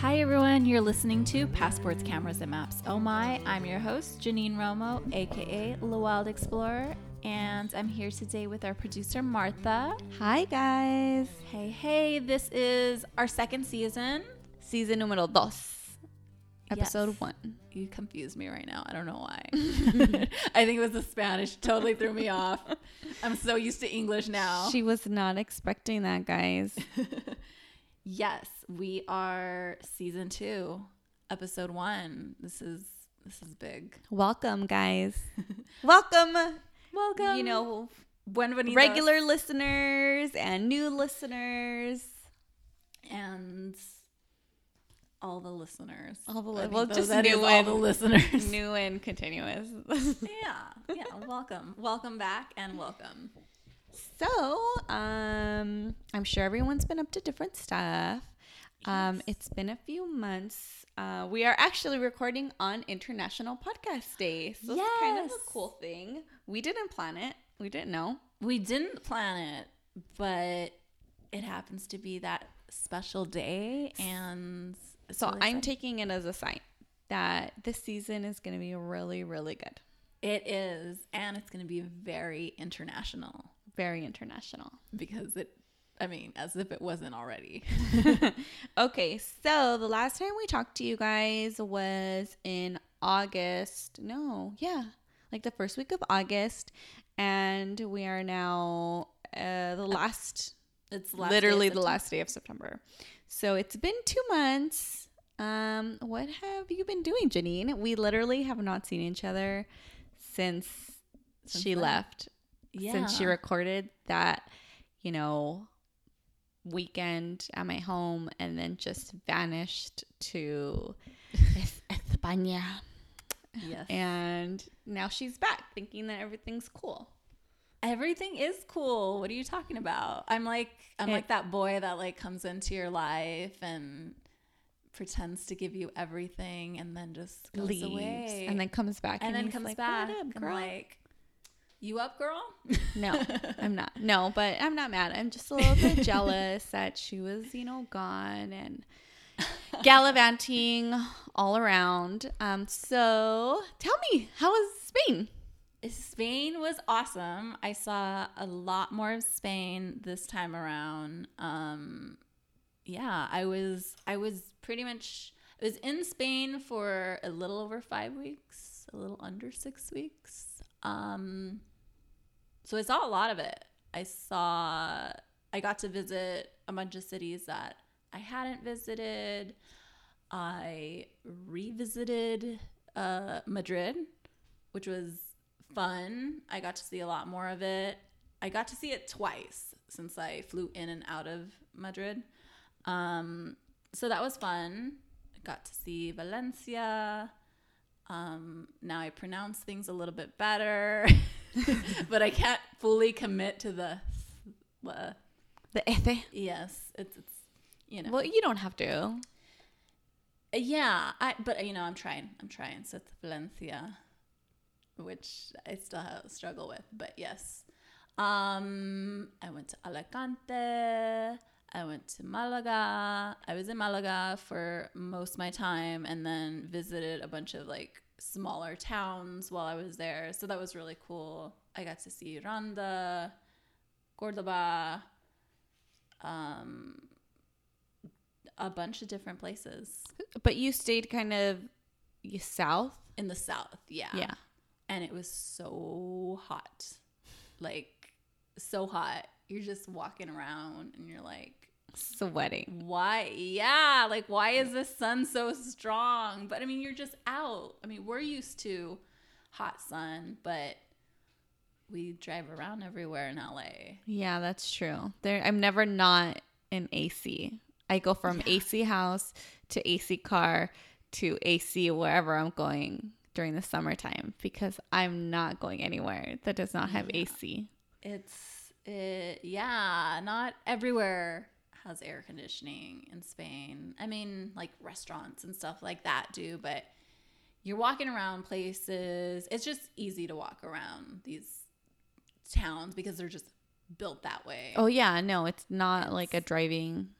Hi, everyone. You're listening to Passports, Cameras, and Maps. Oh my, I'm your host, Janine Romo, aka The Wild Explorer, and I'm here today with our producer, Martha. Hi guys. Hey, hey, this is our second season. Season numero dos. Episode Yes. one. You confused me right now. I don't know why. I think it was the Spanish. Totally threw me off. I'm so used to English now. She was not expecting that, guys. yes, we are season two, episode one. This is this is big. Welcome, guys. Welcome. Welcome. You know, Buenvenidos. regular listeners and new listeners. and all the listeners. All the I li- think well, just new all and- the listeners. new and continuous. yeah, yeah. Welcome, welcome back, and welcome. so, um, I'm sure everyone's been up to different stuff. Um, Yes. it's been a few months. Uh, we are actually recording on International Podcast Day. So it's kind of a cool thing. We didn't plan it. We didn't know. We didn't plan it, but it happens to be that special day, and it's So really I'm exciting. taking it as a sign that this season is going to be really, really good. It is, and it's going to be very international Very international. because it. I mean, as if it wasn't already. okay, so the last time we talked to you guys was in August. No, yeah, like the first week of August, and we are now uh, the last, It's the last day of literally the last day of September. So it's been two months. Um, what have you been doing, Janine? We literally have not seen each other since, Since she then. left. Yeah. Since she recorded that, you know, weekend at my home and then just vanished to Es- España. yes. And now she's back thinking that everything's cool. Everything is cool. What are you talking about? I'm like I'm It- like that boy that like comes into your life and pretends to give you everything and then just goes leaves away and then comes back and then he's comes like, back "What up, and girl?" like you up girl? no, I'm not. No, but I'm not mad. I'm just a little bit jealous that she was, you know, gone and gallivanting all around. Um, so tell me, how was Spain? Spain was awesome. I saw a lot more of Spain this time around. Um, yeah, I was I was pretty much I was in Spain for a little over five weeks, a little under six weeks. Um, so I saw a lot of it. I saw I got to visit a bunch of cities that I hadn't visited. I revisited uh, Madrid, which was fun. I got to see a lot more of it. I got to see it twice since I flew in and out of Madrid. Um, so that was fun. I got to see Valencia. Um, now I pronounce things a little bit better, but I can't fully commit to the. Uh, The yes, it's it's you know. Well, you don't have to. Yeah, I but you know I'm trying. I'm trying. So it's Valencia, which I still have struggle with, but yes. Um, I went to Alicante. I went to Malaga. I was in Malaga for most of my time, and then visited a bunch of like smaller towns while I was there. So that was really cool. I got to see Ronda, Cordoba, um, a bunch of different places. But you stayed kind of south. in the south yeah Yeah. And it was so hot. Like so hot. You're just walking around and you're like Sweating. why? Yeah like why is the sun so strong? But i mean you're just out. I mean we're used to hot sun but we drive around everywhere in la Yeah, that's true. There I'm never not in AC. I go from AC house to AC car to AC wherever I'm going during the summertime because I'm not going anywhere that does not have Yeah. AC. it's it, yeah not everywhere has air conditioning in spain i mean like restaurants and stuff like that do but you're walking around places. It's just easy to walk around these towns because they're just built that way. Oh yeah, no, it's not It's- like a driving.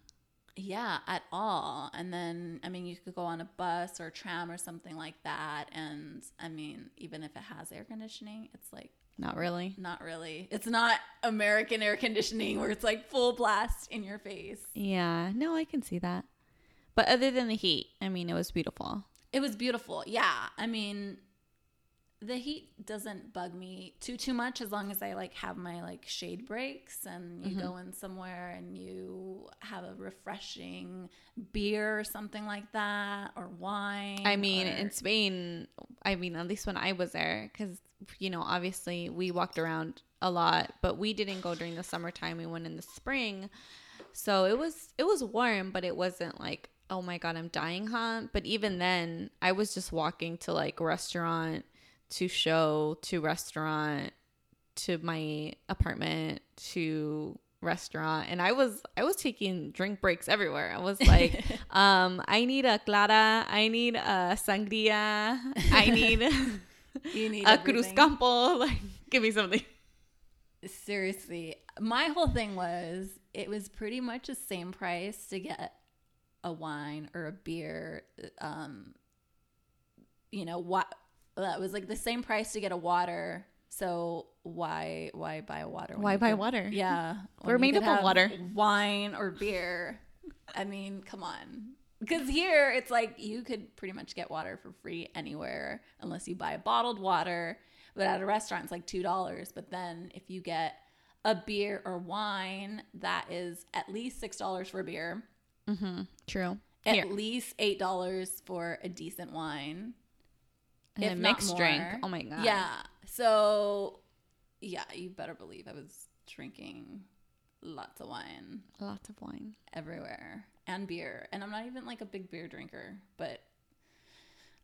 Yeah, at all. And then, I mean, you could go on a bus or a tram or something like that. And I mean, even if it has air conditioning, it's like Not really. not really. It's not American air conditioning where it's like full blast in your face. Yeah, no, I can see that. But other than the heat, I mean, it was beautiful. It was beautiful. Yeah. I mean, the heat doesn't bug me too too much as long as I like have my like shade breaks and you mm-hmm. go in somewhere and you have a refreshing beer or something like that or wine. I mean, or- in Spain, I mean, at least when I was there, because, you know, obviously we walked around a lot, but we didn't go during the summertime. We went in the spring. So it was, it was warm, but it wasn't like, oh my God, I'm dying hot. But even then, I was just walking to like restaurant, to show, to restaurant, to my apartment, to restaurant and i was i was taking drink breaks everywhere i was like um i need a clara i need a sangria i need you need a cruz campo like give me something Seriously, my whole thing was it was pretty much the same price to get a wine or a beer. Um, you know what? That was like the same price to get a water. So why why buy water? Why buy could- water? Yeah, We're made up of water. wine or beer. I mean, come on. Because here it's like you could pretty much get water for free anywhere unless you buy bottled water. But at a restaurant, it's like two dollars. But then if you get a beer or wine, that is at least six dollars for a beer, Mm-hmm. true at Here. least eight dollars for a decent wine. and if a mixed drink oh my god Yeah. So, yeah, you better believe I was drinking lots of wine lots of wine everywhere and beer. And I'm not even like a big beer drinker, but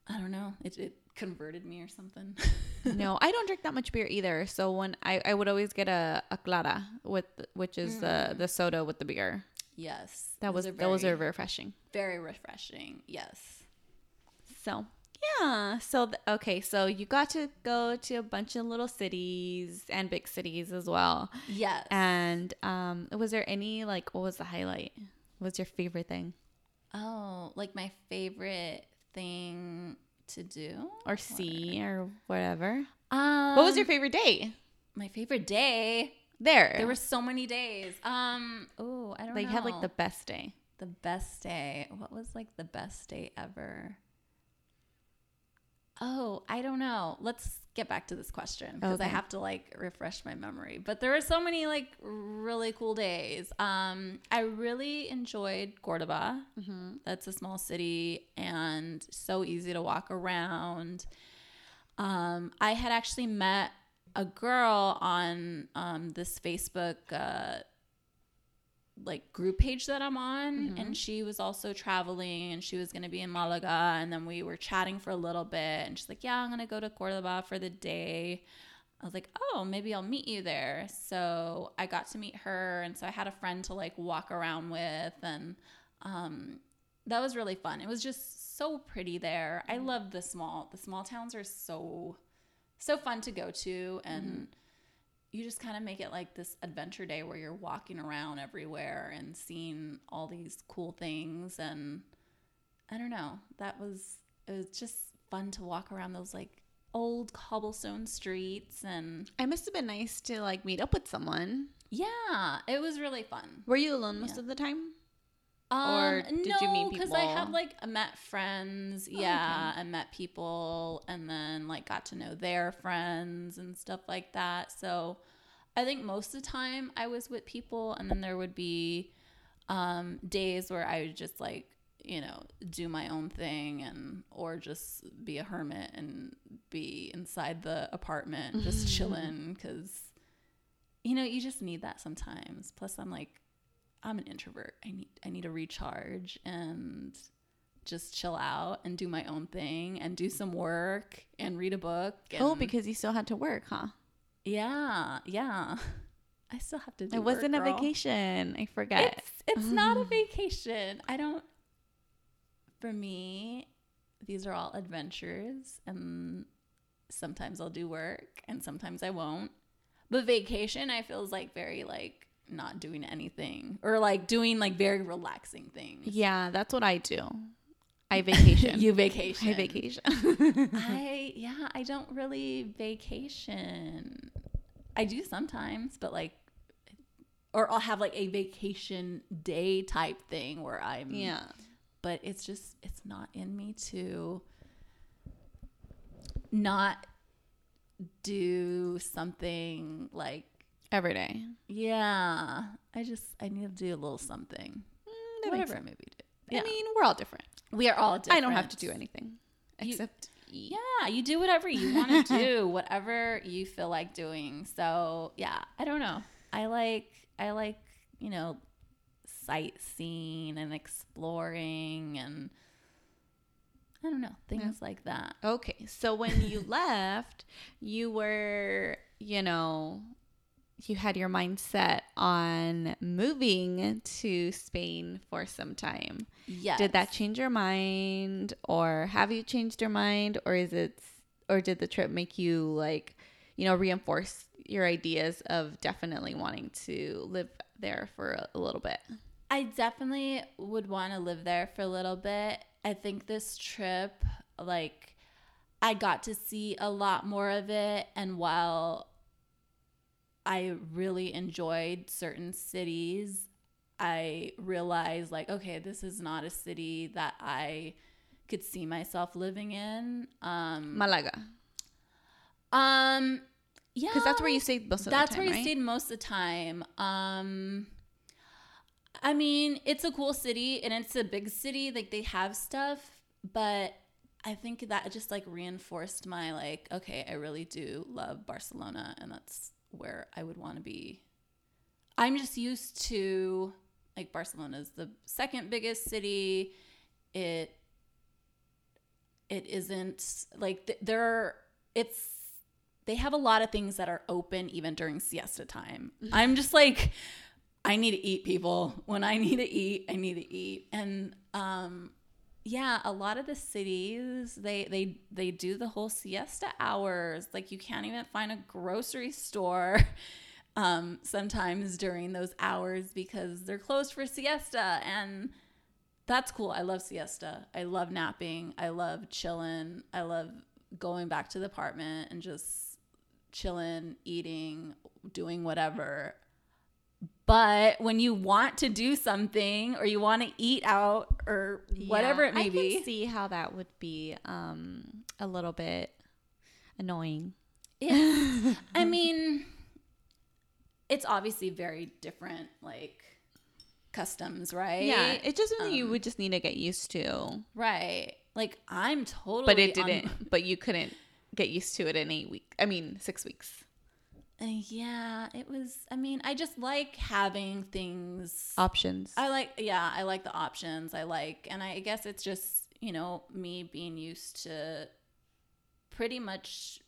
I don't know. It, it converted me or something. no i don't drink that much beer either so when i i would always get a, a clara with which is the mm. the soda with the beer yes. that those was are that was very, very refreshing very refreshing. Yes. So yeah, so th- okay, so you got to go to a bunch of little cities and big cities as well. Yes. And um, was there any like what was the highlight? What was your favorite thing oh, like my favorite thing to do or see or whatever? Um, What was your favorite day my favorite day? there? There were so many days. Um. Oh, I don't know. like know. had like the best day. The best day. What was like the best day ever? Oh, I don't know. Let's get back to this question because I have to like refresh my memory. But there were so many like really cool days. Um, I really enjoyed Cordoba. That's a small city and so easy to walk around. Um, I had actually met a girl on um, this Facebook uh, like group page that I'm on, and mm-hmm. she was also traveling, and she was gonna be in Malaga, and then we were chatting for a little bit, and she's like, "Yeah, I'm gonna go to Cordoba for the day." I was like, "Oh, maybe I'll meet you there." So I got to meet her, and so I had a friend to like walk around with, and um, that was really fun. It was just so pretty there. I mm. love the small the small towns are so so fun to go to and mm-hmm. You just kind of make it like this adventure day where you're walking around everywhere and seeing all these cool things and I don't know. That was it was just fun to walk around those like old cobblestone streets and I must have been nice to like meet up with someone. yeah, it was really fun. Were you alone most Yeah. of the time? Um, did you meet Because I have like I met friends, Oh, yeah, I met people, and then like got to know their friends and stuff like that. So I think most of the time I was with people, and then there would be um, days where I would just like you know do my own thing and or just be a hermit and be inside the apartment just chilling because you know you just need that sometimes. Plus, I'm like I'm an introvert. I need I need to recharge and just chill out and do my own thing and do some work and read a book. Oh, because you still had to work, huh? yeah, yeah. I still have to do. It It wasn't a vacation. I forget. It's it's not a vacation. I don't. For me, these are all adventures and sometimes I'll do work and sometimes I won't. But vacation I feel is like very like not doing anything or like doing like very relaxing things. Yeah, that's what I do. I vacation. you vacation. I vacation. I yeah, I don't really vacation. I do sometimes, but like or I'll have like a vacation day type thing where I'm yeah. but it's just it's not in me to not do something like Every day. yeah. I just i need to do a little something. Mm, whatever maybe do. Yeah. I mean, we're all different. we are all different I don't have to do anything You- except eat. yeah you do whatever you want to do whatever you feel like doing. So yeah i don't know. I like i like you know sightseeing and exploring and i don't know things like that. Okay, so when you left, you were, you know, you had your mind set on moving to Spain for some time. yeah Did that change your mind or have you changed your mind or is it or did the trip make you like, you know, reinforce your ideas of definitely wanting to live there for a little bit? I definitely would want to live there for a little bit. I think this trip, like, I got to see a lot more of it. And while I really enjoyed certain cities, I realized, like, okay, this is not a city that I could see myself living in. Um, Malaga. um yeah. Because that's where you stayed most of That's the time, where you right? stayed most of the time. Um, I mean, it's a cool city and it's a big city. Like they have stuff, but I think that just like reinforced my like, okay, I really do love Barcelona, and that's where I would want to be. I'm just used to like Barcelona is the second biggest city. It it isn't like th- there. It's they have a lot of things that are open even during siesta time. I'm just like, I need to eat, people. When I need to eat, I need to eat. And um, yeah, a lot of the cities they they they do the whole siesta hours. Like you can't even find a grocery store um, sometimes during those hours because they're closed for siesta and. That's cool. I love siesta. I love napping. I love chilling. I love going back to the apartment and just chilling, eating, doing whatever. But when you want to do something or you want to eat out or whatever Yeah, it may I be, can see how that would be um, a little bit annoying. it's, I mean, it's obviously very different, like customs, right? Yeah, it's just something you Um, would just need to get used to. right. Like I'm totally, But it didn't. but you couldn't get used to it in eight weeks. I mean, six weeks. Yeah, it was. I mean, I just like having things. Options. I like, yeah, I like the options. I like, and I guess it's just, you know, me being used to pretty much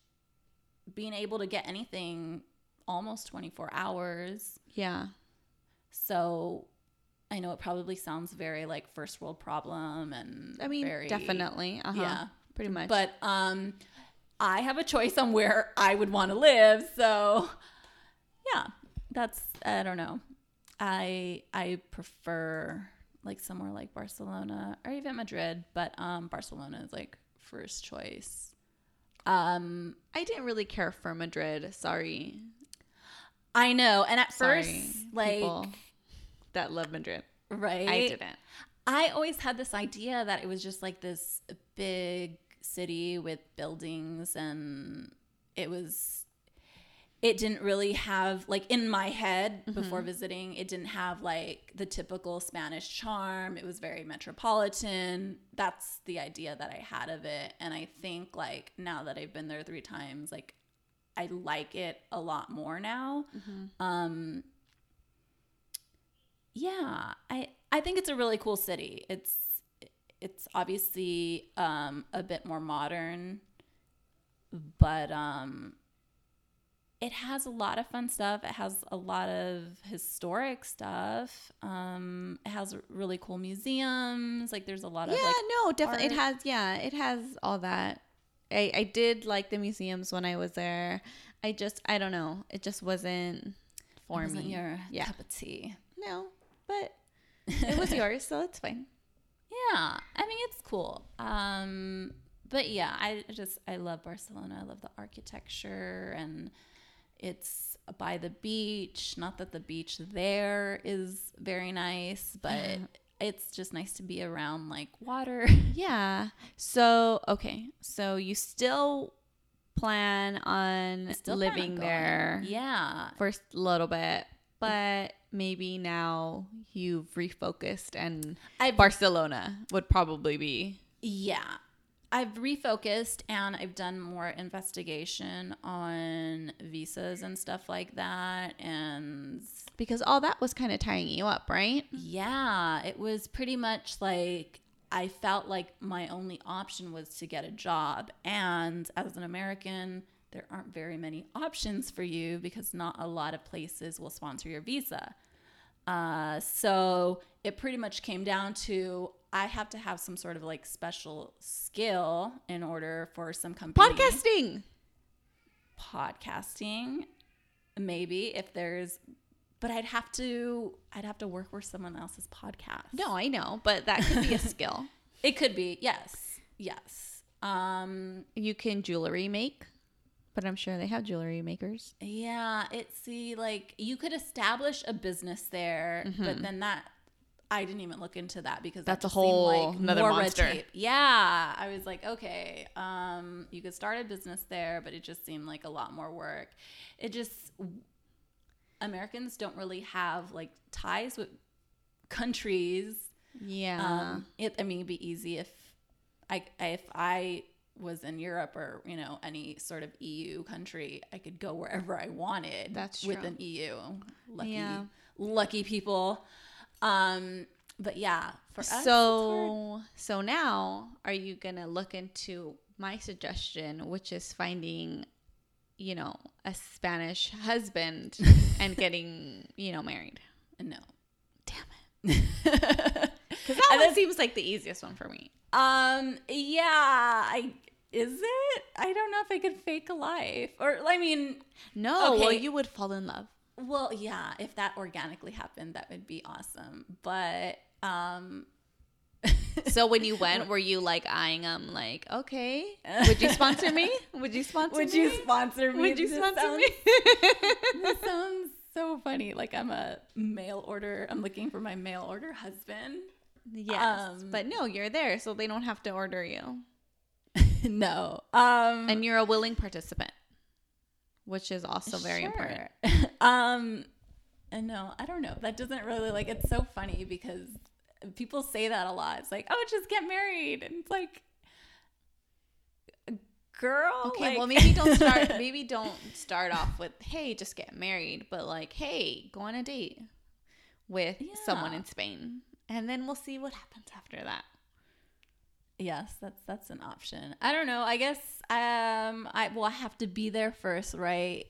being able to get anything almost 24 hours. yeah. So I know it probably sounds very like first world problem and I mean, very, definitely. Uh-huh. yeah. Pretty much. But um, I have a choice on where I would want to live. So yeah, that's I don't know. I I prefer like somewhere like Barcelona or even Madrid, but um, Barcelona is like first choice. Um, I didn't really care for Madrid. Sorry. I know, and at Sorry. first, like people that love Madrid. right, I didn't. I always had this idea that it was just like this big city with buildings and it was it didn't really have like in my head before visiting it didn't have like the typical Spanish charm. It was very metropolitan. That's the idea that I had of it. And I think like now that I've been there 3 times like I like it a lot more now. Um yeah i i think it's a really cool city. It's it's obviously um a bit more modern but um it has a lot of fun stuff. It has a lot of historic stuff. Um, it has really cool museums. Like there's a lot of yeah, like no, definitely. It has, yeah, it has all that. I, I did like the museums when I was there. I just, I don't know. It just wasn't for wasn't me. your Yeah. cup of tea. No, but it was yours, so it's fine. Yeah, I mean it's cool. Um, but yeah, I just I love Barcelona. I love the architecture and it's by the beach. Not that the beach there is very nice, but it's just nice to be around like water. Yeah. So, okay. So you still plan on Still plan on living there Yeah. for a little bit, but maybe now you've refocused and I've Barcelona would probably be. Yeah. I've refocused and I've done more investigation on visas and stuff like that. And Because all that was kind of tying you up, right? yeah, it was pretty much like I felt like my only option was to get a job. And as an American, there aren't very many options for you because not a lot of places will sponsor your visa. Uh, so it pretty much came down to I have to have some sort of like special skill in order for some company Podcasting. podcasting maybe if there's but I'd have to I'd have to work for someone else's podcast. No, I know, but that could be a skill. It could be. Yes. Yes. Um You can jewelry make, but I'm sure they have jewelry makers. yeah, it's see like you could establish a business there, but then that I didn't even look into that because that Mm-hmm. That's a just seemed whole nother more monster. Red tape. Yeah, I was like, okay, um, you could start a business there, but it just seemed like a lot more work. It just Americans don't really have like ties with countries. Yeah. Um, it, I mean, it'd be easy if I if I was in Europe or you know any sort of EU country, I could go wherever I wanted. That's with true. an EU. Lucky, Yeah. lucky people. Um, but yeah, for us, so so now are you gonna look into my suggestion which is finding you know a spanish husband and getting you know married no. damn it because that seems like the easiest one for me Um, yeah, I is it? I don't know if I could fake a life, or I mean, no well Okay. you would fall in love Well, yeah, if that organically happened, that would be awesome. But um so when you went were you like eyeing him like okay would you sponsor me would you sponsor would me you sponsor me? would you This sponsor sounds- me This sounds so funny. Like I'm a mail order. I'm looking for my mail order husband. Yes Um, but no you're there so they don't have to order you no. Um and you're a willing participant which is also very Sure. important um and no, I don't know. That doesn't really like it's so funny because people say that a lot. It's like, "Oh, just get married." And it's like girl, okay like- well maybe don't start maybe don't start off with hey just get married but like hey go on a date with someone in spain and then we'll see what happens after that Yes, that's that's an option. I don't know. I guess um I well I have to be there first, right?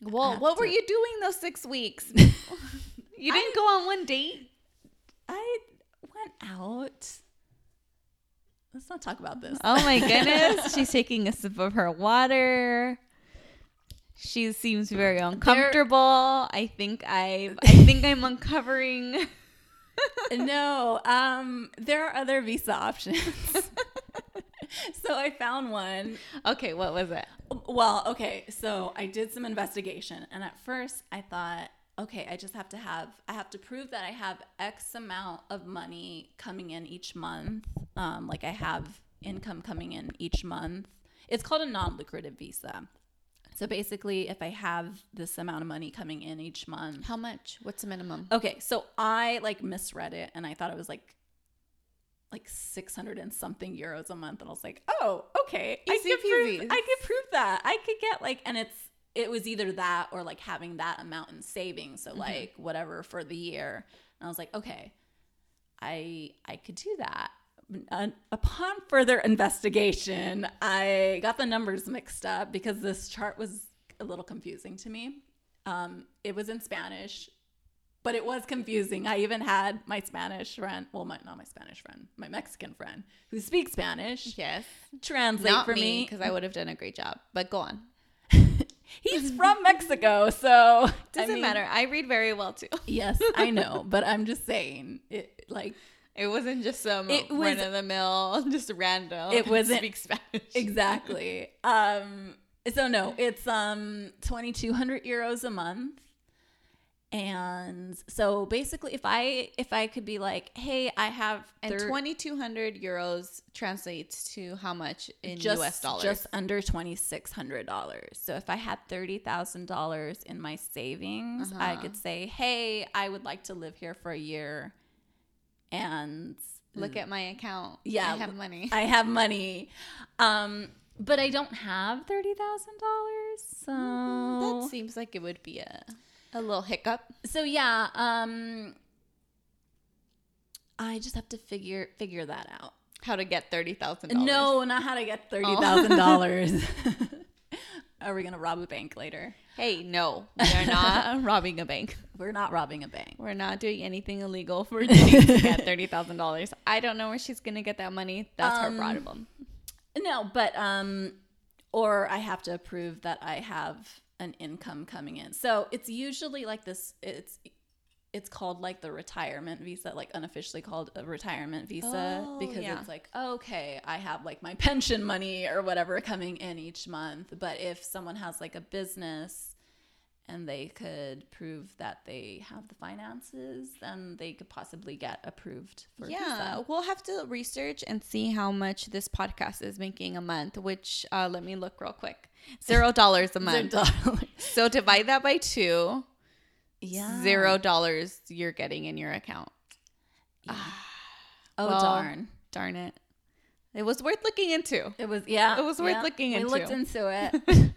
well what were you doing those six weeks you didn't go on one date I went out. Let's not talk about this. oh my goodness she's taking a sip of her water she seems very uncomfortable i think i i think i'm uncovering no, um there are other visa options. so I found one okay what was it Well, okay, so I did some investigation, and at first I thought, okay, I just have to have, I have to prove that I have X amount of money coming in each month. Um, like I have income coming in each month. It's called a non lucrative visa. So basically, if I have this amount of money coming in each month, how much what's the minimum Okay, so I like misread it and I thought it was like like 600 and something euros a month and I was like, "Oh, okay. I could prove. I could prove that. I could get like and it's it was either that or like having that amount in savings, so mm-hmm. like whatever for the year. And I was like, "Okay. I I could do that." Uh, upon further investigation, I got the numbers mixed up because this chart was a little confusing to me. Um, it was in Spanish, but it was confusing. I even had my Spanish friend, well, my, not my Spanish friend, my Mexican friend who speaks Spanish Yes. translate Not for me, because I would have done a great job. But go on. He's from Mexico, so I Doesn't mean, matter. I read very well too. Yes, I know, but I'm just saying, it like It wasn't just some It was- run of the mill, just random. It wasn't- speak Spanish. exactly. Um, so no, it's um 2,200 euros a month, and so basically, if I if I could be like, hey, I have And thir- twenty two hundred euros translates to how much in just US dollars? just under twenty six hundred dollars. So if I had thirty thousand dollars in my savings, I Uh-huh. could say, hey, I would like to live here for a year, and Look at my account. Yeah, I have money. I have money. Um, but I don't have thirty thousand dollars. So that seems like it would be a a little hiccup. so yeah. Um, I just have to figure figure that out. How to get thirty thousand dollars? No, not how to get thirty Oh. thousand dollars. Are we gonna rob a bank later? Hey, no, we are not robbing a bank. We're not robbing a bank. We're not doing anything illegal for Jenny to get thirty thousand dollars. I don't know where she's gonna get that money. That's Um, her problem. No, but um, or I have to prove that I have an income coming in. So it's usually like this. It's it's called like the retirement visa, like unofficially called a retirement visa, Oh, because yeah. it's like okay, I have like my pension money or whatever coming in each month. But if someone has like a business and they could prove that they have the finances, then they could possibly get approved for Yeah, visa. we'll have to research and see how much this podcast is making a month. Which uh, let me look real quick. Zero dollars a month. dollars. So divide that by two. Yeah. Zero dollars you're getting in your account. Oh Well, darn! Darn it. It was worth looking into. It was yeah. It was worth yeah. looking We into. looked into it.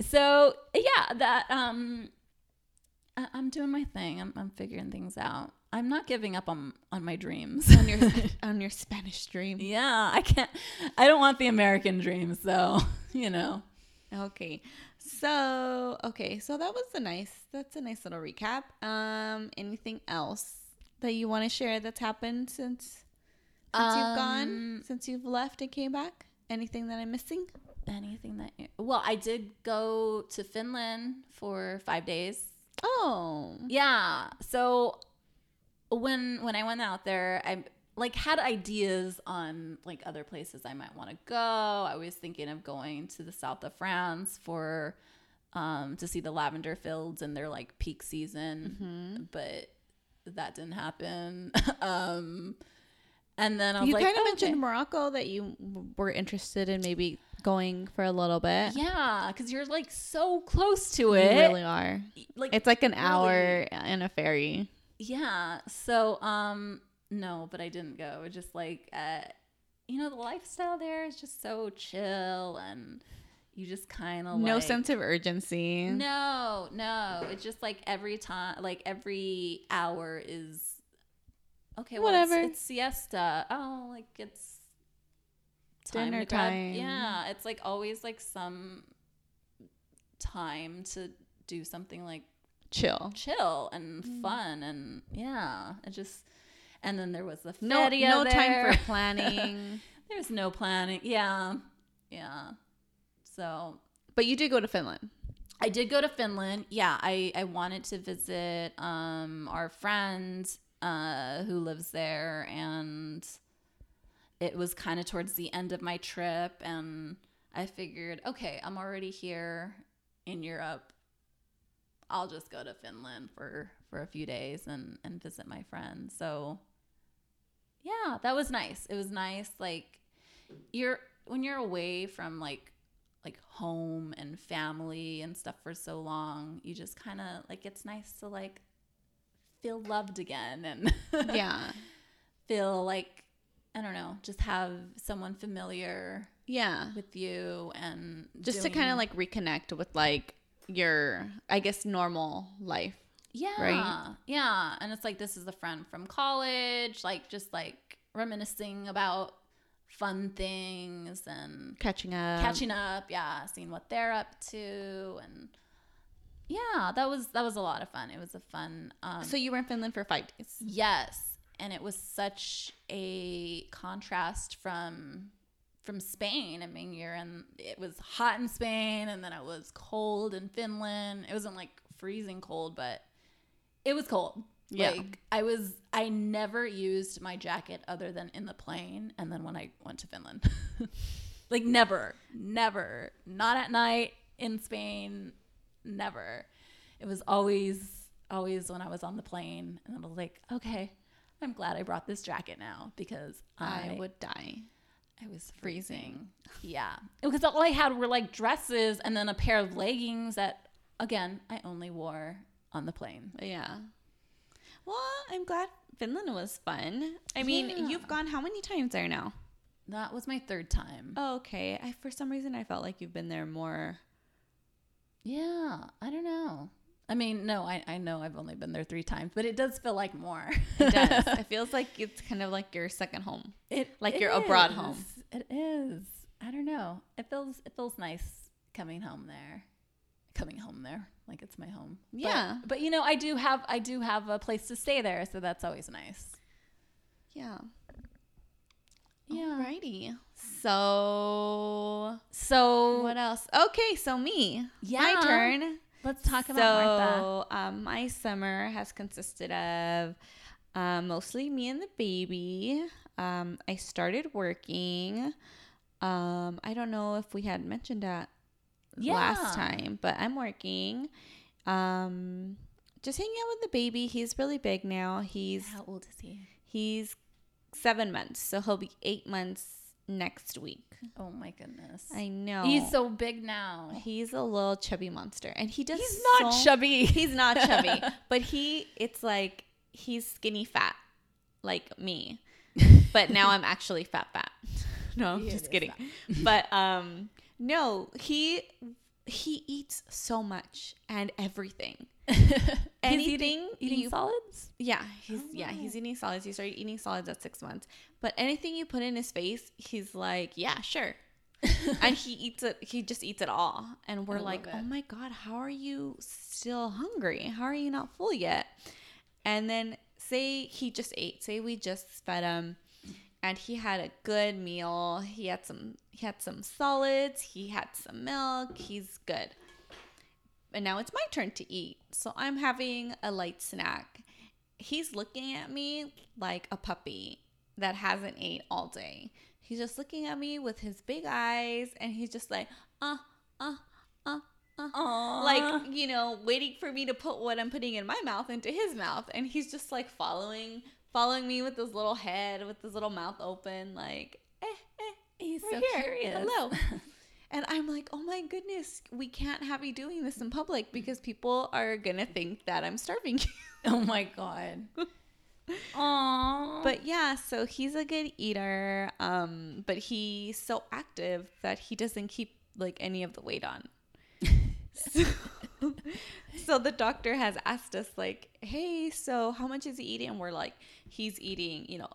so yeah, that um, I, I'm doing my thing. I'm I'm figuring things out. I'm not giving up on on my dreams. on your on your Spanish dream. yeah, I can't. I don't want the American dream. So you know. Okay. So, okay. So that was a nice that's a nice little recap. Um anything else that you want to share that's happened since since you've gone, Um, since you've left and came back? Anything that I'm missing? Anything that well, I did go to Finland for five days. Oh. Yeah. So when when I went out there, I like had ideas on like other places I might want to go. I was thinking of going to the south of France for um to see the lavender fields in their like peak season, but that didn't happen. um and then I was You like, kind of "Oh, mentioned okay." Morocco that you were interested in maybe going for a little bit. Yeah, because you're like so close to You it. really are. like It's like an really- hour in a ferry. Yeah. So, um, no, but I didn't go. Just like, uh, you know, the lifestyle there is just so chill and you just kind of No like, sense of urgency. No, no. It's just like every time, like every hour is okay. Well, Whatever. It's, it's siesta. Oh, like it's time Dinner to grab- time. Yeah, it's like always like some time to do something like Chill. chill and Mm. fun and yeah it just and then there was the No, no there. time for planning. there's no planning yeah yeah so but you did go to Finland. i did go to finland yeah i i wanted to visit um our friend uh who lives there and it was kind of towards the end of my trip and i figured okay i'm already here in europe I'll just go to Finland for for a few days and and visit my friends. So yeah, that was nice. It was nice like you're when you're away from like like home and family and stuff for so long, you just kind of like it's nice to like feel loved again and Yeah. feel like I don't know, just have someone familiar Yeah. with you and Just to kind of like reconnect with like your, I guess, normal life. Yeah. right? Yeah. And it's like this is a friend from college, like just like reminiscing about fun things and Catching up. catching up. Yeah, seeing what they're up to, and yeah, that was that was a lot of fun. It was a fun. Um, So you were in Finland for five days. Yes, and it was such a contrast from from Spain. I mean, you're in it was hot in Spain and then it was cold in Finland. It wasn't like freezing cold, but it was cold. Yeah. Like I was I never used my jacket other than in the plane and then when I went to Finland. like never, never. Not at night in Spain, never. It was always always when I was on the plane and I was like, okay, I'm glad I brought this jacket now because I, I would die. I was freezing. Yeah. Because all I had were like dresses and then a pair of leggings that again, I only wore on the plane. Yeah. Well, I'm glad Finland was fun. I mean, Yeah. you've gone how many times there now? That was my third time. Oh, okay. I for some reason I felt like you've been there more. Yeah, I don't know. I mean, no, I, I know I've only been there three times, but it does feel like more. It does. it feels like it's kind of like your second home. It Like it your abroad home. It is. I don't know. It feels it feels nice coming home there. Coming home there, like it's my home. Yeah. But, you know, I do have I do have a place to stay there, so that's always nice. Yeah. Yeah. Alrighty. So So what else? Okay, so me. Yeah. My turn. let's talk about Martha. so, um, my summer has consisted of um, mostly me and the baby. Um, I started working. Um, I don't know if we had mentioned that last time, but I'm working. Um, just hanging out with the baby. He's really big now. He's How old is he? he's seven months, so he'll be eight months next week. Oh my goodness. I know He's so big now. he's a little chubby monster, and he does. He's not so- chubby. He's not chubby, but he it's like he's skinny fat like me. But now I'm actually fat fat. No, I'm He just kidding. But um no, he he eats so much and everything. He's Anything eating, eating you- solids? Yeah, he's Oh, yeah, he's eating solids. He started eating solids at 6 months. But anything you put in his face, he's like, "Yeah, sure." and he eats it he just eats it all and we're I like oh my god how are you still hungry how are you not full yet and then say he just ate say we just fed him and he had a good meal he had some he had some solids he had some milk he's good and now it's my turn to eat so i'm having a light snack he's looking at me like a puppy that hasn't ate all day. He's just looking at me with his big eyes and he's just like, uh, uh, uh, uh. Like, you know, waiting for me to put what I'm putting in my mouth into his mouth. And he's just like following, following me with his little head, with his little mouth open, like, eh, eh, he's we're so here. curious. Hello. And I'm like, oh my goodness, we can't have you doing this in public because people are gonna think that I'm starving you. oh my god. Aww. But yeah, so he's a good eater, um, but he's so active that he doesn't keep like any of the weight on. so, so the doctor has asked us like, "Hey, so how much is he eating?" And we're like, "He's eating, you know,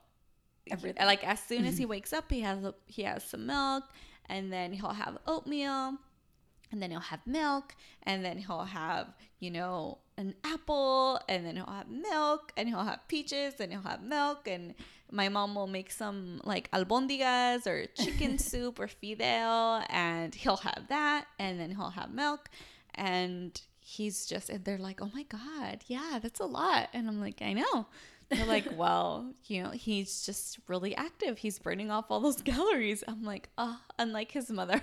Everything. Like as soon as he mm-hmm. wakes up, he has a, he has some milk, and then he'll have oatmeal, and then he'll have milk, and then he'll have you know an apple, and then he'll have milk, and he'll have peaches, and he'll have milk, and my mom will make some like albondigas or chicken soup or fideo, and he'll have that, and then he'll have milk, and he's just and they're like, oh my god, yeah, that's a lot, and I'm like, I know. They're like, well, you know, he's just really active. He's burning off all those calories. I'm like, oh, unlike his mother.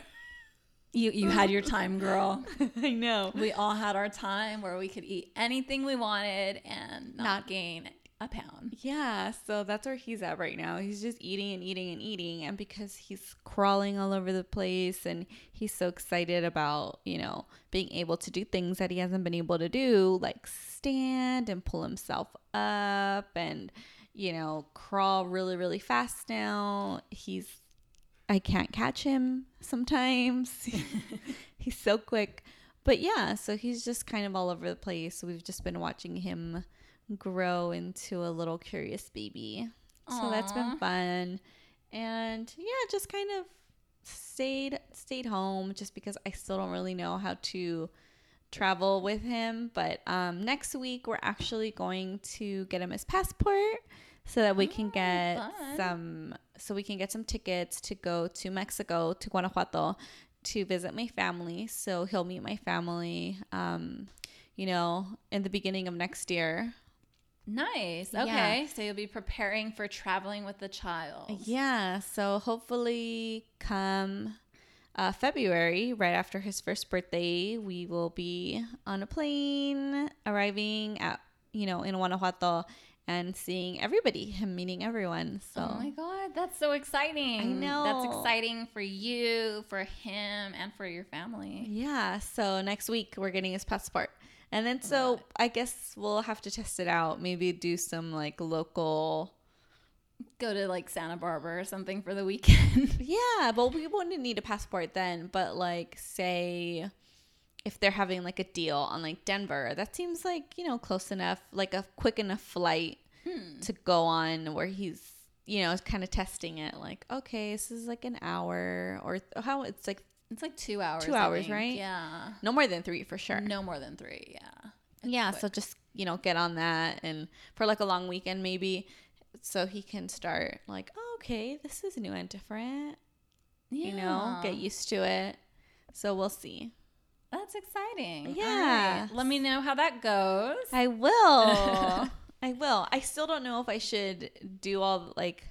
you you had your time, girl. I know. We all had our time where we could eat anything we wanted and not, Not- gain a pound. Yeah, so that's where he's at right now. He's just eating and eating and eating. And because he's crawling all over the place and he's so excited about, you know, being able to do things that he hasn't been able to do, like stand and pull himself up and, you know, crawl really, really fast now. He's, I can't catch him sometimes. he's so quick. But yeah, so he's just kind of all over the place. We've just been watching him grow into a little curious baby. So that's been fun. and yeah, just kind of stayed stayed home just because I still don't really know how to travel with him. But um, next week we're actually going to get him his passport so that we can Oh, get fun. some so we can get some tickets to go to Mexico to Guanajuato to visit my family. So he'll meet my family um, you know, in the beginning of next year. Nice. Yeah. Okay. So you'll be preparing for traveling with the child. Yeah, so hopefully come uh, February, right after his first birthday, we will be on a plane arriving at, you know, in Guanajuato and seeing everybody, him meeting everyone. So Oh my god, that's so exciting. I know. That's exciting for you, for him, and for your family. yeah, so next week we're getting his passport. And then so I guess we'll have to test it out. Maybe do some like local Go to like Santa Barbara or something for the weekend. Yeah, but we wouldn't need a passport then. But like, say if they're having like a deal on like Denver, that seems like you know close enough, like a quick enough flight Hmm. to go on where he's you know kind of testing it. Like, okay, this is like an hour or how it's like It's like two hours. Two hours, right? Yeah. no more than three for sure. No more than three. Yeah. It's yeah, quick. so just you know get on that and for like a long weekend maybe, so he can start like, oh, okay, this is new and different. You know, get used to it. So we'll see. That's exciting. Yeah. right. Let me know how that goes. I will. I will. I still don't know if I should do all like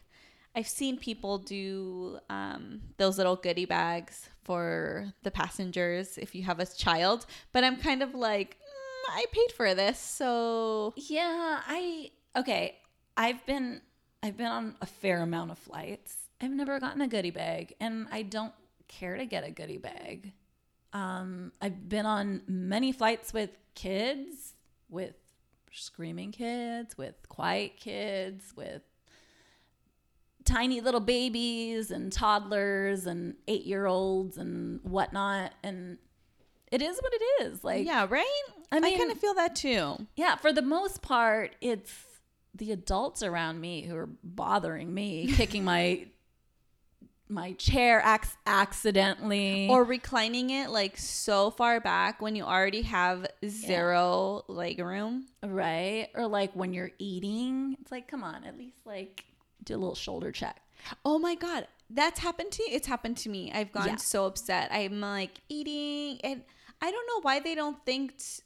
I've seen people do um, those little goodie bags for the passengers if you have a child, but I'm kind of like mm, I paid for this, so Yeah, I okay. I've been I've been on a fair amount of flights. I've never gotten a goodie bag, and I don't care to get a goodie bag. Um, I've been on many flights with kids, with screaming kids, with quiet kids, with tiny little babies and toddlers and eight year olds and whatnot. And it is what it is. Like, yeah, right? I mean, I, kind of feel that too. yeah, for the most part, it's the adults around me who are bothering me, kicking my my chair ac- accidentally. Or reclining it like so far back when you already have zero leg room. right? Or like when you're eating, it's like, come on, at least like do a little shoulder check. Oh my god, that's happened to you. It's happened to me. I've gone Yeah. so upset. I'm like eating, and I don't know why they don't think t-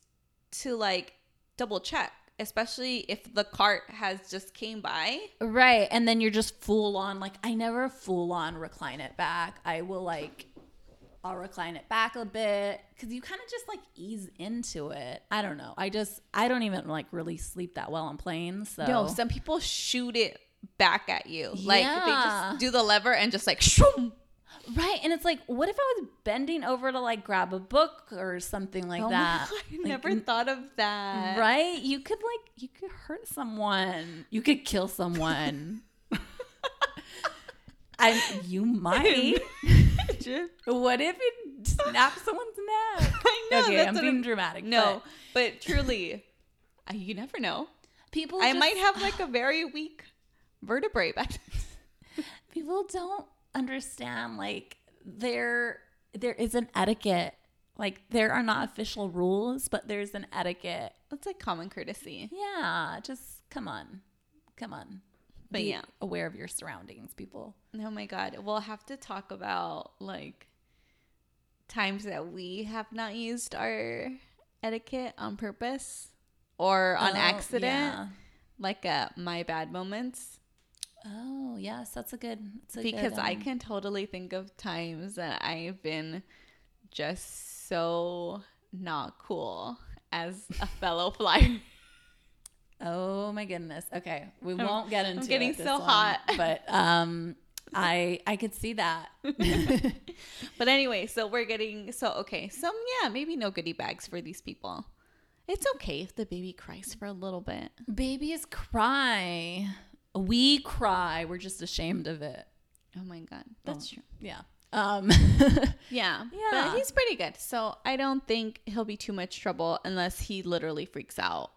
to like double check, especially if the cart has just came by. Right. And then you're just full on like I never full on recline it back. I will like I'll recline it back a bit cuz you kind of just like ease into it. I don't know. I just I don't even like really sleep that well on planes. So No, some people shoot it back at you. Like they just do the lever and just like shoom. Right. And it's like what if I was bending over to like grab a book or something like Oh that? I Like, never thought of that. Right? You could like you could hurt someone. You could kill someone. I you might. What if it snaps someone's neck? I know. okay, that's I'm being dramatic. No, but truly, uh, you never know. people. I just- might have like a very weak vertebrae back then. People don't understand like there there is an etiquette. Like there are not official rules, but there's an etiquette. That's like common courtesy. Yeah, just come on, come on. But Be yeah. aware of your surroundings, people. Oh my god, we'll have to talk about like times that we have not used our etiquette on purpose or on Oh, accident, yeah. like uh, my bad moments. Oh yes, that's a good. That's a Because good, I um, can totally think of times that I've been just so not cool as a fellow flyer. Oh my goodness. Okay, we I'm- won't get into. getting it this so one, hot. but um, I I could see that. But anyway, so we're getting so okay. Some yeah, maybe no goodie bags for these people. It's okay if the baby cries for a little bit. Babies cry. We cry. We're just ashamed of it. Oh my god, that's Oh. true. Yeah. Um. Yeah, Yeah. but he's pretty good. So I don't think he'll be too much trouble unless he literally freaks out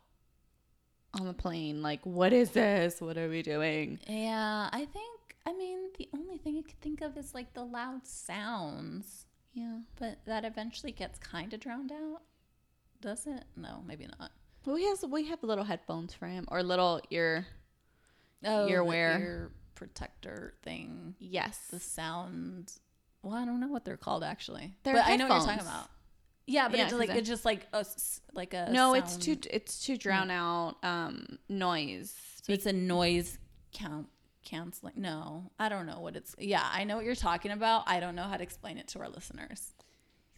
on the plane. Like, what is this? What are we doing? yeah. I think. I mean, the only thing you could think of is like the loud sounds, Yeah. but that eventually gets kind of drowned out. Does it? No, maybe not. Well, we has we have little headphones for him or little ear. Oh, Ear the wear. ear protector thing. Yes. The sound. Well, I don't know what they're called actually, They're but I know what you're talking about. Yeah, but Yeah, it's like it's just like a like a No, it's sound- too it's to drown out um noise. So it's a noise count canceling. No, I don't know what it's. Yeah, I know what you're talking about. I don't know how to explain it to our listeners.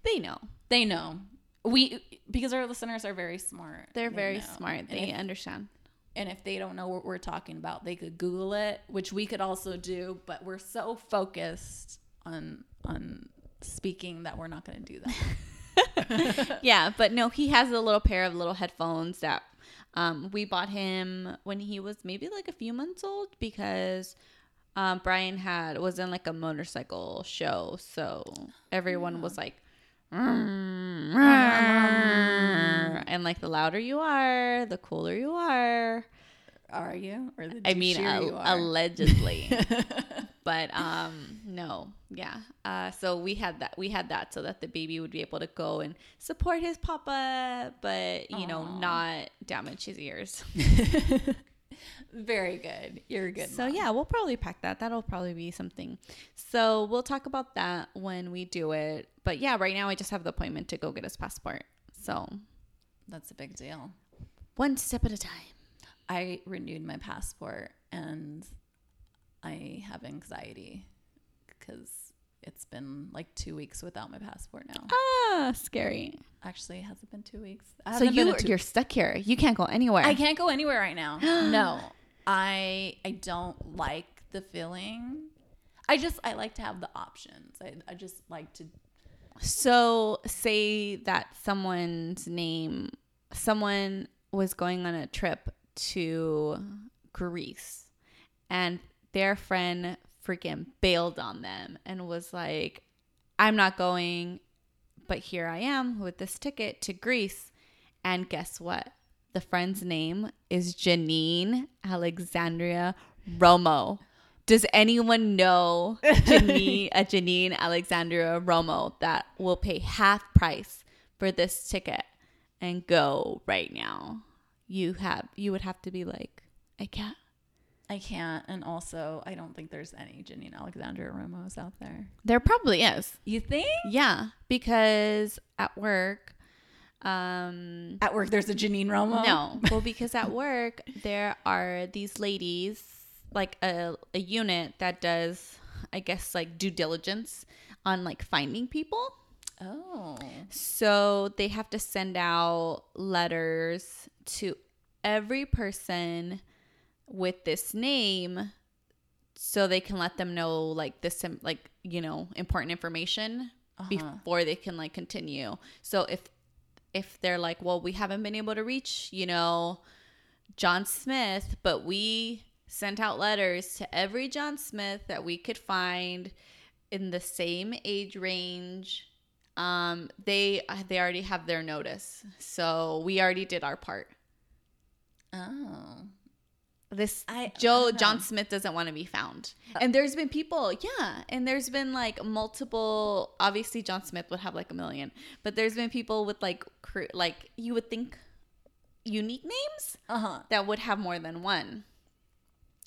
They know. They know we because our listeners are very smart. They're They very know. smart. They if, understand. And if they don't know what we're talking about, they could Google it, which we could also do. But we're so focused on on speaking that we're not going to do that. yeah, but no, he has a little pair of little headphones that um, we bought him when he was maybe like a few months old because um, Brian had was in like a motorcycle show, so everyone was like, and like the louder you are, the cooler you are. are you? Or the I mean, al- allegedly. but um no yeah uh so we had that we had that so that the baby would be able to go and support his papa but you know not damage his ears Very good. You're a good. so mom. yeah we'll probably pack that that'll probably be something so we'll talk about that when we do it but yeah right now i just have the appointment to go get his passport so that's a big deal. one step at a time I renewed my passport and I have anxiety because it's been like two weeks without my passport now. ah scary Actually, has it been two weeks? so you two- you're stuck here you can't go anywhere I can't go anywhere right now. no, I I don't like the feeling. I just I like to have the options. I I just like to. So, say that someone's name, someone was going on a trip to Greece and their friend freaking bailed on them and was like, I'm not going, but here I am with this ticket to Greece. And guess what? The friend's name is Janine Alexandria Romo. Does anyone know Janine, a Janine Alexandria Romo that will pay half price for this ticket and go right now? You have you would have to be like, I can't. I can't, and also I don't think there's any Janine Alexandra Romos out there. There probably is. You think? Yeah, because at work, um, At work, there's a Janine Romo. no, well, because at work there are these ladies, like a a unit that does, I guess, like due diligence on like finding people. Oh. So they have to send out letters to every person with this name so they can let them know like this like you know important information Uh-huh. before they can like continue. So if if they're like, well, we haven't been able to reach, you know, John Smith, but we sent out letters to every John Smith that we could find in the same age range. Um, they they already have their notice, so we already did our part. Oh. This I- Joe don't John. Smith doesn't want to be found, and there's been people, yeah, and there's been like multiple. Obviously, John Smith would have like a million, but there's been people with like cr- like you would think unique names Uh huh. that would have more than one,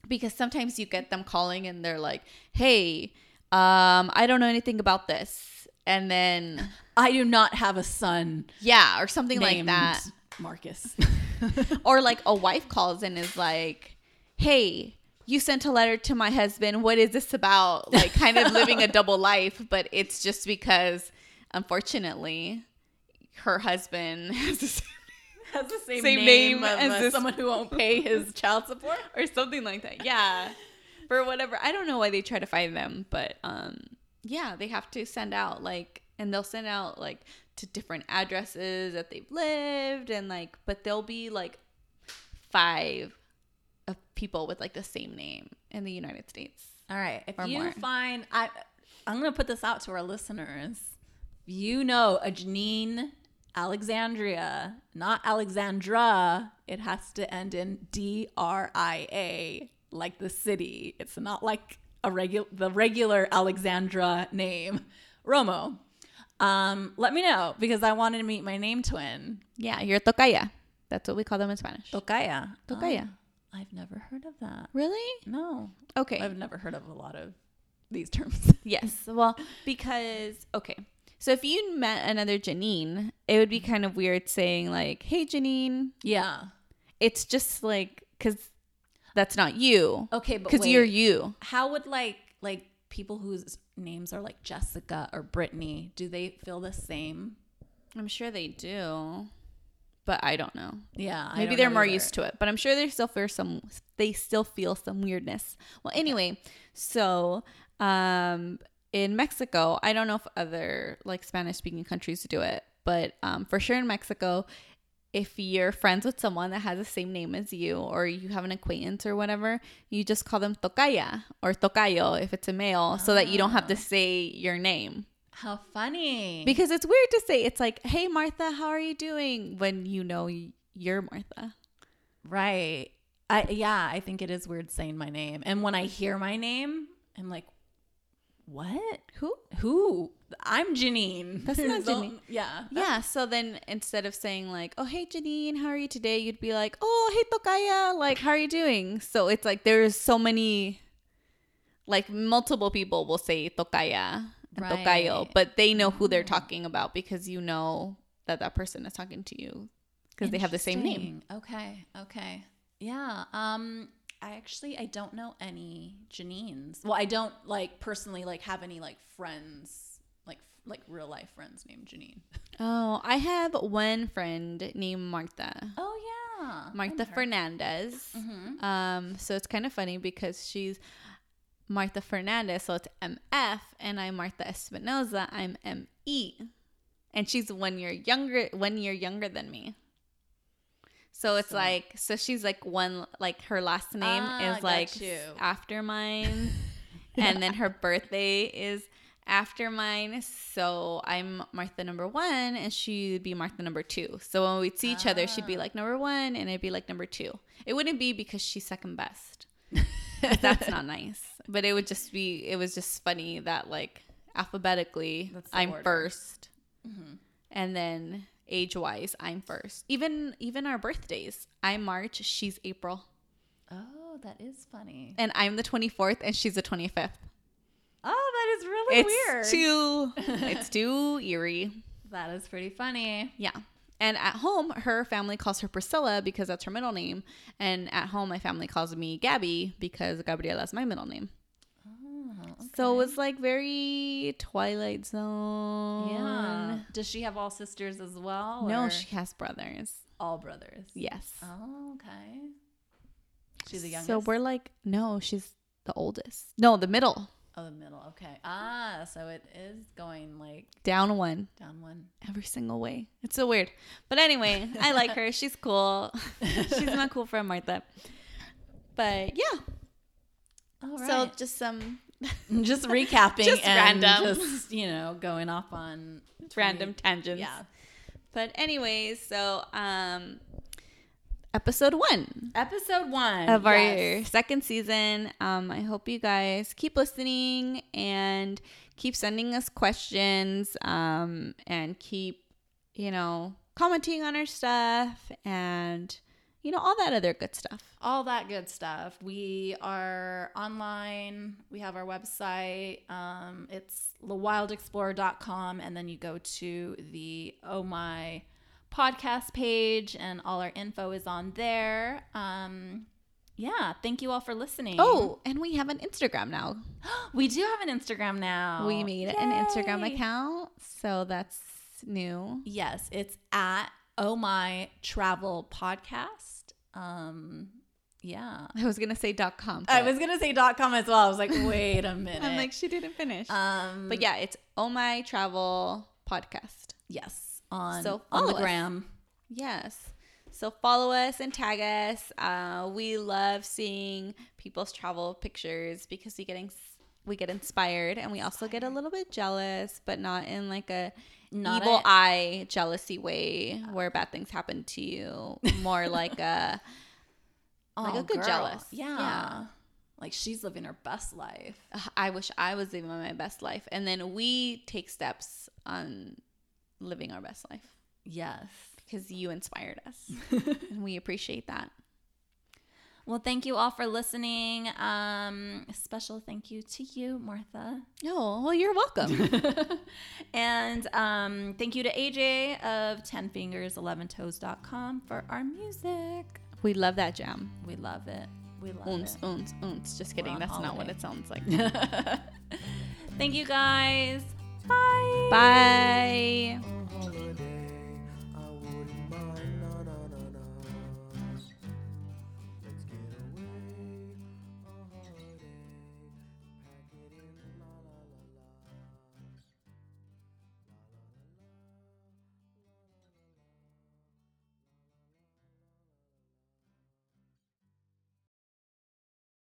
because sometimes you get them calling and they're like, "Hey, um, I don't know anything about this," and then I do not have a son yeah, or something like that. Marcus. or like a wife calls and is like, "Hey, you sent a letter to my husband. What is this about?" Like kind of living a double life, but it's just because unfortunately her husband has the same has the same, Same name, name as uh, this- someone who won't pay his child support. or something like that. Yeah. For whatever. I don't know why they try to find them, but um yeah, they have to send out like and they'll send out like to different addresses that they've lived and like but there'll be like five of people with like the same name in the United States. All right. If you more. find, I, I'm going to put this out to our listeners. You know, a Janine Alexandria, not Alexandra. It has to end in D R I A, like the city. It's not like a regular the regular Alexandra name, Romo. Um, let me know because I wanted to meet my name twin, Yeah, you're tocaya. That's what we call them in Spanish. Tocaya. Tocaya. Oh, I've never heard of that. Really? No, Okay. I've never heard of a lot of these terms. Yes. Well, because okay. So if you met another Janine, it would be mm-hmm. kind of weird saying like, "Hey Janine." yeah. It's just like cuz that's not you. Okay, but Cuz you're you. How would like like people whose names are like Jessica or Brittany, do they feel the same? I'm sure they do. But I don't know. Yeah, Maybe they're more either. used to it, but I'm sure they still feel some they still feel some weirdness. Well, anyway, so um in Mexico, I don't know if other like Spanish speaking countries do it, but um for sure in Mexico, if you're friends with someone that has the same name as you or you have an acquaintance or whatever, you just call them tocaya or tocayo if it's a male so that you don't have to say your name. How funny. Because it's weird to say it's like, "Hey Martha, how are you doing?" when you know you're Martha. right. I yeah, I think it is weird saying my name. And when I hear my name, I'm like, what? Who? Who? I'm Janine. That's not Janine. Yeah. Yeah, so then instead of saying like, "Oh, hey Janine, how are you today?" you'd be like, "Oh, hey Tocaya, like how are you doing?" So it's like there's so many like multiple people will say Tocaya Right. but they know who they're talking about because you know that that person is talking to you because they have the same name. Okay. Okay. Yeah. Um I actually I don't know any Janines. Well, I don't like personally like have any like friends like like real life friends named Janine. Oh, I have one friend named Martha. Oh yeah. Martha Fernandez. Mhm. Um, so it's kind of funny because she's Martha Fernandez, so it's MF, and I'm Martha Espinoza, I'm ME, and she's one year younger, one year younger than me. So it's So- like, so she's like one, like her last name Ah, is like after mine, and then her birthday is after mine. So I'm Martha number one, and she'd be Martha number two. So when we'd see each other, she'd Ah. be like number one, and I'd be like number two. It wouldn't be because she's second best. That's not nice. But it would just be. It was just funny that like alphabetically, I'm order. 1st mm-hmm. and then age wise, I'm first. Even even our birthdays, I'm March, she's April, Oh, that is funny. and I'm the 24th, and she's the 25th. Oh, that is really it's weird. too it's too eerie that is pretty funny. yeah and at home her family calls her priscilla because that's her middle name and at home my family calls me gabby because gabriela is my middle name Oh, so it was like very twilight zone yeah. Does she have all sisters as well? no or she has brothers all brothers. yes Oh, okay. She's the youngest. so we're like no she's the oldest no the middle oh the middle. Okay. Ah, so it is going like down one down one. every single way. It's so weird. But anyway, I like her. She's cool. She's my cool friend Martha. But yeah. All So just some just recapping Just and random. just you know going off on random tangents. Yeah. But anyways, so um episode 1 Episode one of our yes. second season. Um I hope you guys keep listening and keep sending us questions um and keep you know commenting on our stuff and you know all that other good stuff. all that good stuff. We are online. We have our website. Um, it's thewildexplorer.com. And then you go to the Oh My podcast page, and all our info is on there. Um, yeah. Thank you all for listening. Oh, and we have an Instagram now. we do have an Instagram now. We made an Instagram account, so that's new. Yes. It's at Oh My Travel Podcast. Um, yeah. I was gonna say dot .com. I was going to say dot .com as well. I was like, wait a minute. I'm like she didn't finish. Um, but yeah, it's Oh My Travel Podcast. yes, on So on the us. gram. Yes. So follow us and tag us. Uh, we love seeing people's travel pictures because we getting we get inspired and we also get a little bit jealous, but not in like a Not evil a- eye jealousy way where bad things happen to you. More like a Like a good jealous. Yeah. Yeah. Like she's living her best life. I wish I was living my best life. And then we take steps on living our best life Yes. because you inspired us. and we appreciate that. Well, thank you all for listening. Um, special thank you to you, Martha. Oh, well, you're welcome. and um, thank you to AJ of 10fingers11toes.com for our music. we love that jam. We love it. We love Oons, it. oons, oons. Just kidding. That's not what it sounds like. Thank you guys. Bye. Bye.